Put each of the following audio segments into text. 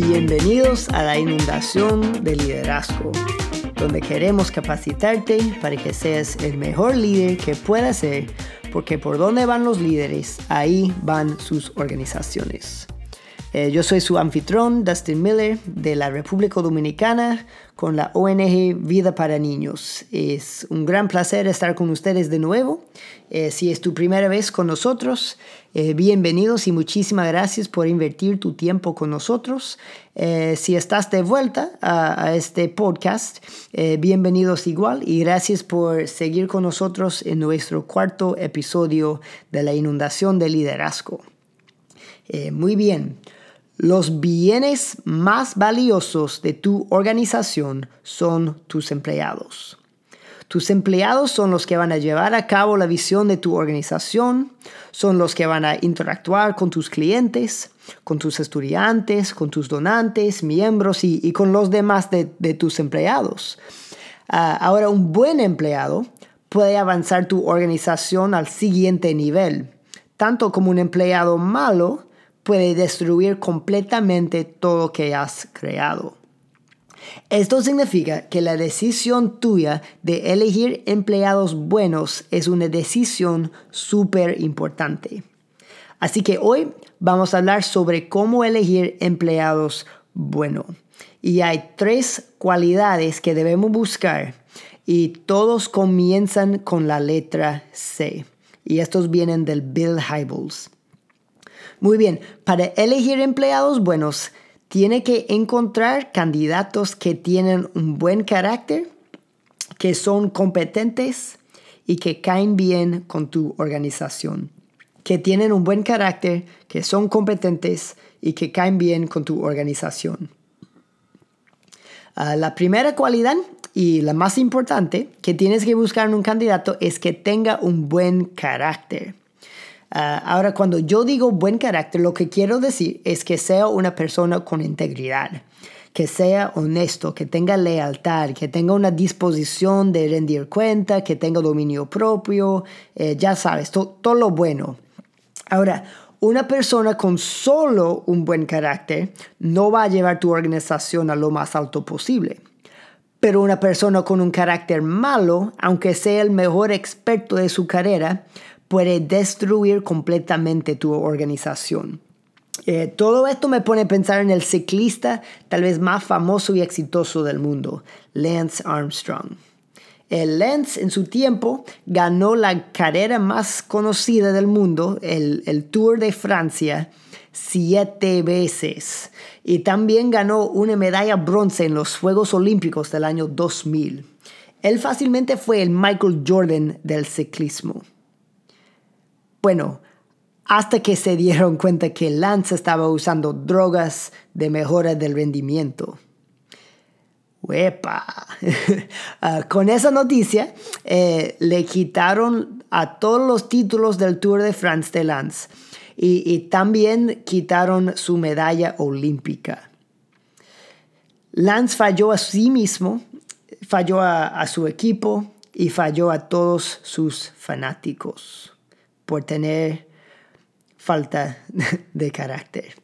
Bienvenidos a la inundación de liderazgo, donde queremos capacitarte para que seas el mejor líder que puedas ser, porque por donde van los líderes, ahí van sus organizaciones. Eh, yo soy su anfitrión, Dustin Miller, de la República Dominicana, con la ONG Vida para Niños. Es un gran placer estar con ustedes de nuevo. Eh, si es tu primera vez con nosotros, eh, bienvenidos y muchísimas gracias por invertir tu tiempo con nosotros. si estás de vuelta a, a este podcast, bienvenidos igual y gracias por seguir con nosotros en nuestro cuarto episodio de la inundación de liderazgo. muy bien. Los bienes más valiosos de tu organización son tus empleados. Tus empleados son los que van a llevar a cabo la visión de tu organización, son los que van a interactuar con tus clientes, con tus estudiantes, con tus donantes, miembros y, con los demás de, tus empleados. Ah, ahora, un buen empleado puede avanzar tu organización al siguiente nivel, tanto como un empleado malo puede destruir completamente todo que has creado. Esto significa que la decisión tuya de elegir empleados buenos es una decisión súper importante. Así que hoy vamos a hablar sobre cómo elegir empleados buenos. Y hay tres cualidades que debemos buscar y todos comienzan con la letra C. Y estos vienen del Bill Hybels. Muy bien, para elegir empleados buenos, tiene que encontrar candidatos que tienen un buen carácter, que son competentes y que caen bien con tu organización. Que tienen un buen carácter, que son competentes y que caen bien con tu organización. Ah, la primera cualidad y la más importante que tienes que buscar en un candidato es que tenga un buen carácter. Ah, ahora, cuando yo digo buen carácter, lo que quiero decir es que sea una persona con integridad, que sea honesto, que tenga lealtad, que tenga una disposición de rendir cuenta, que tenga dominio propio, eh, ya sabes, todo lo bueno. Ahora, una persona con solo un buen carácter no va a llevar tu organización a lo más alto posible. Pero una persona con un carácter malo, aunque sea el mejor experto de su carrera, puede destruir completamente tu organización. Eh, todo esto me pone a pensar en el ciclista tal vez más famoso y exitoso del mundo, Lance Armstrong. El Lance en su tiempo ganó la carrera más conocida del mundo, el, el Tour de Francia, siete veces. Y también ganó una medalla bronce en los Juegos Olímpicos del año 2000. Él fácilmente fue el Michael Jordan del ciclismo. Bueno, hasta que se dieron cuenta que Lance estaba usando drogas de mejora del rendimiento. ¡Wepa! Ah, con esa noticia eh, le quitaron a todos los títulos del Tour de France de Lance y, también quitaron su medalla olímpica. Lance falló a sí mismo, falló a su equipo y falló a todos sus fanáticos por tener falta de carácter.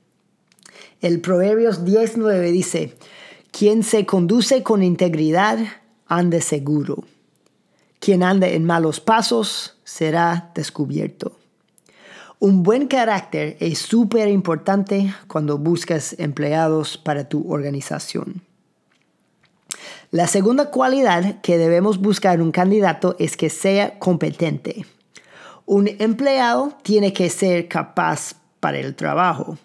El Proverbios 19 dice, quien se conduce con integridad ande seguro. Quien ande en malos pasos será descubierto. Un buen carácter es súper importante cuando buscas empleados para tu organización. La segunda cualidad que debemos buscar en un candidato es que sea competente. Un empleado tiene que ser capaz para el trabajo.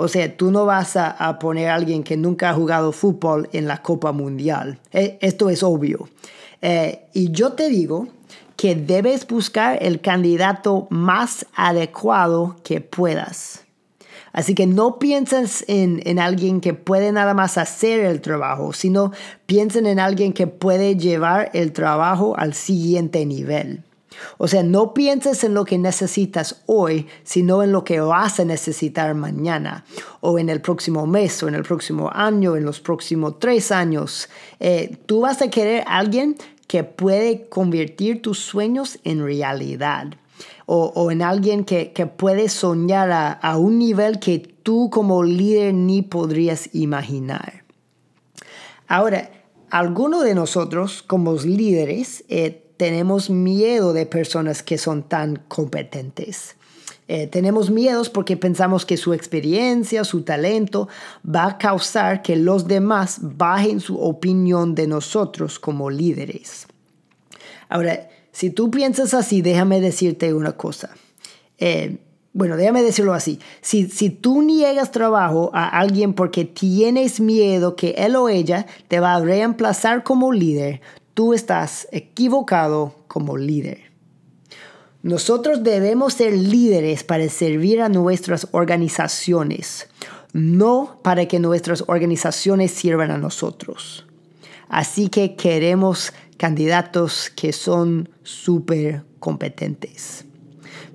O sea, tú no vas a, poner a alguien que nunca ha jugado fútbol en la Copa Mundial. E, esto es obvio. Eh, y yo te digo que debes buscar el candidato más adecuado que puedas. Así que no pienses en, en, alguien que puede nada más hacer el trabajo, sino piensen en alguien que puede llevar el trabajo al siguiente nivel. O sea, no pienses en lo que necesitas hoy, sino en lo que vas a necesitar mañana, o en el próximo mes, o en el próximo año, en los próximos tres años. Eh, tú vas a querer a alguien que puede convertir tus sueños en realidad. O, en alguien que, puede soñar a, un nivel que tú como líder ni podrías imaginar. Ahora, algunos de nosotros como líderes eh, tenemos miedo de personas que son tan competentes. Eh, tenemos miedos porque pensamos que su experiencia, su talento va a causar que los demás bajen su opinión de nosotros como líderes. Ahora, si tú piensas así, déjame decirte una cosa. Eh, bueno, déjame decirlo así. Si, si tú niegas trabajo a alguien porque tienes miedo que él o ella te va a reemplazar como líder, tú estás equivocado como líder. Nosotros debemos ser líderes para servir a nuestras organizaciones, no para que nuestras organizaciones sirvan a nosotros. Así que queremos candidatos que son súper competentes.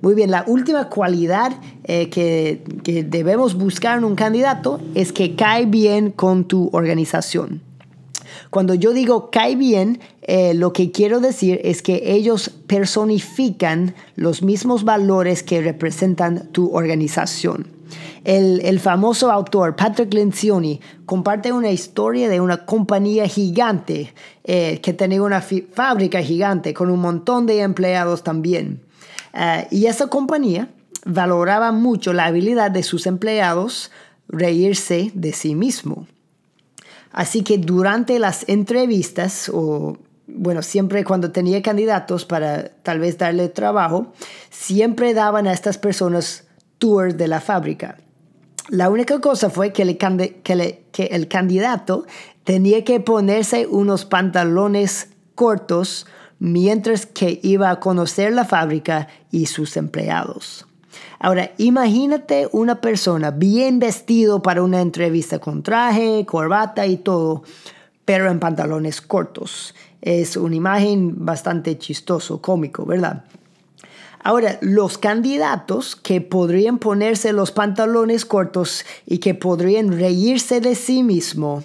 Muy bien, la última cualidad eh, que, que debemos buscar en un candidato es que cae bien con tu organización. Cuando yo digo cae bien, eh, lo que quiero decir es que ellos personifican los mismos valores que representan tu organización. El, famoso autor Patrick Lencioni comparte una historia de una compañía gigante eh, que tenía una fábrica gigante con un montón de empleados también. Eh, y esa compañía valoraba mucho la habilidad de sus empleados reírse de sí mismo. Así que durante las entrevistas, o bueno, siempre cuando tenía candidatos para tal vez darle trabajo, siempre daban a estas personas tours de la fábrica. La única cosa fue que, que el candidato tenía que ponerse unos pantalones cortos mientras que iba a conocer la fábrica y sus empleados. Ahora, imagínate una persona bien vestido para una entrevista con traje, corbata y todo, pero en pantalones cortos. Es una imagen bastante chistoso, cómico, ¿verdad? Ahora, los candidatos que podrían ponerse los pantalones cortos y que podrían reírse de sí mismo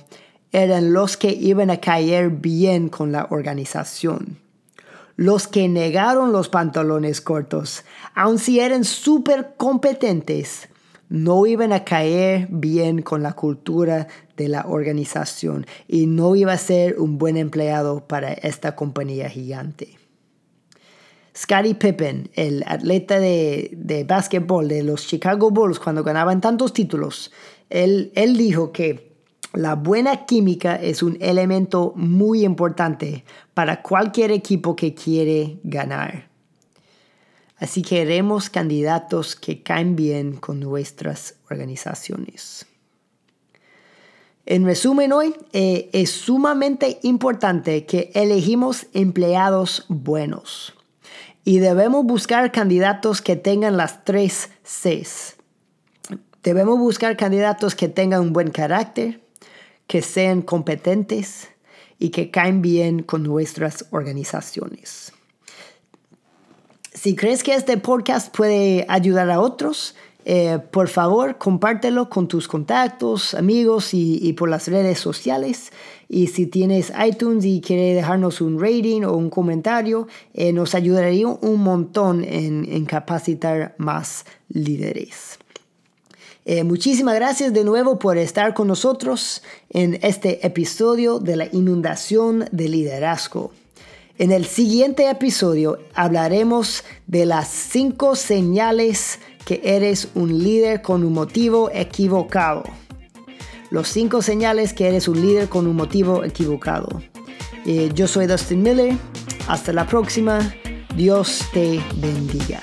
eran los que iban a caer bien con la organización. Los que negaron los pantalones cortos, aun si eran súper competentes, no iban a caer bien con la cultura de la organización y no iba a ser un buen empleado para esta compañía gigante. Scottie Pippen, el atleta de, de básquetbol de los Chicago Bulls cuando ganaban tantos títulos, él, él dijo que la buena química es un elemento muy importante para cualquier equipo que quiere ganar. Así que queremos candidatos que caen bien con nuestras organizaciones. En resumen hoy, eh, es sumamente importante que elegimos empleados buenos y debemos buscar candidatos que tengan las tres Cs. Debemos buscar candidatos que tengan un buen carácter, que sean competentes y que caen bien con nuestras organizaciones. Si crees que este podcast puede ayudar a otros, eh, por favor compártelo con tus contactos, amigos y, por las redes sociales. Y si tienes iTunes y quieres dejarnos un rating o un comentario, eh, nos ayudaría un montón en capacitar más líderes. Eh, muchísimas gracias de nuevo por estar con nosotros en este episodio de la inundación de liderazgo. En el siguiente episodio hablaremos de las cinco señales que eres un líder con un motivo equivocado. Los cinco señales que eres un líder con un motivo equivocado. Eh, yo soy Dustin Miller. Hasta la próxima. Dios te bendiga.